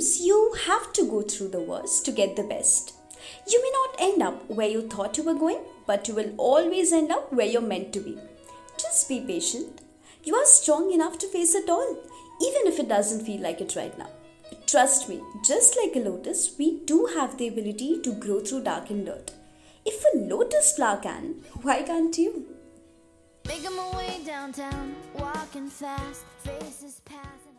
times you have to go through the worst to get the best. You may not end up where you thought you were going, but you will always end up where you're meant to be. Just be patient. You are strong enough to face it all, even if it doesn't feel like it right now. Trust me, just like a lotus, we do have the ability to grow through dark and dirt. If a lotus flower can, why can't you? Making my way downtown, walking fast, faces passing.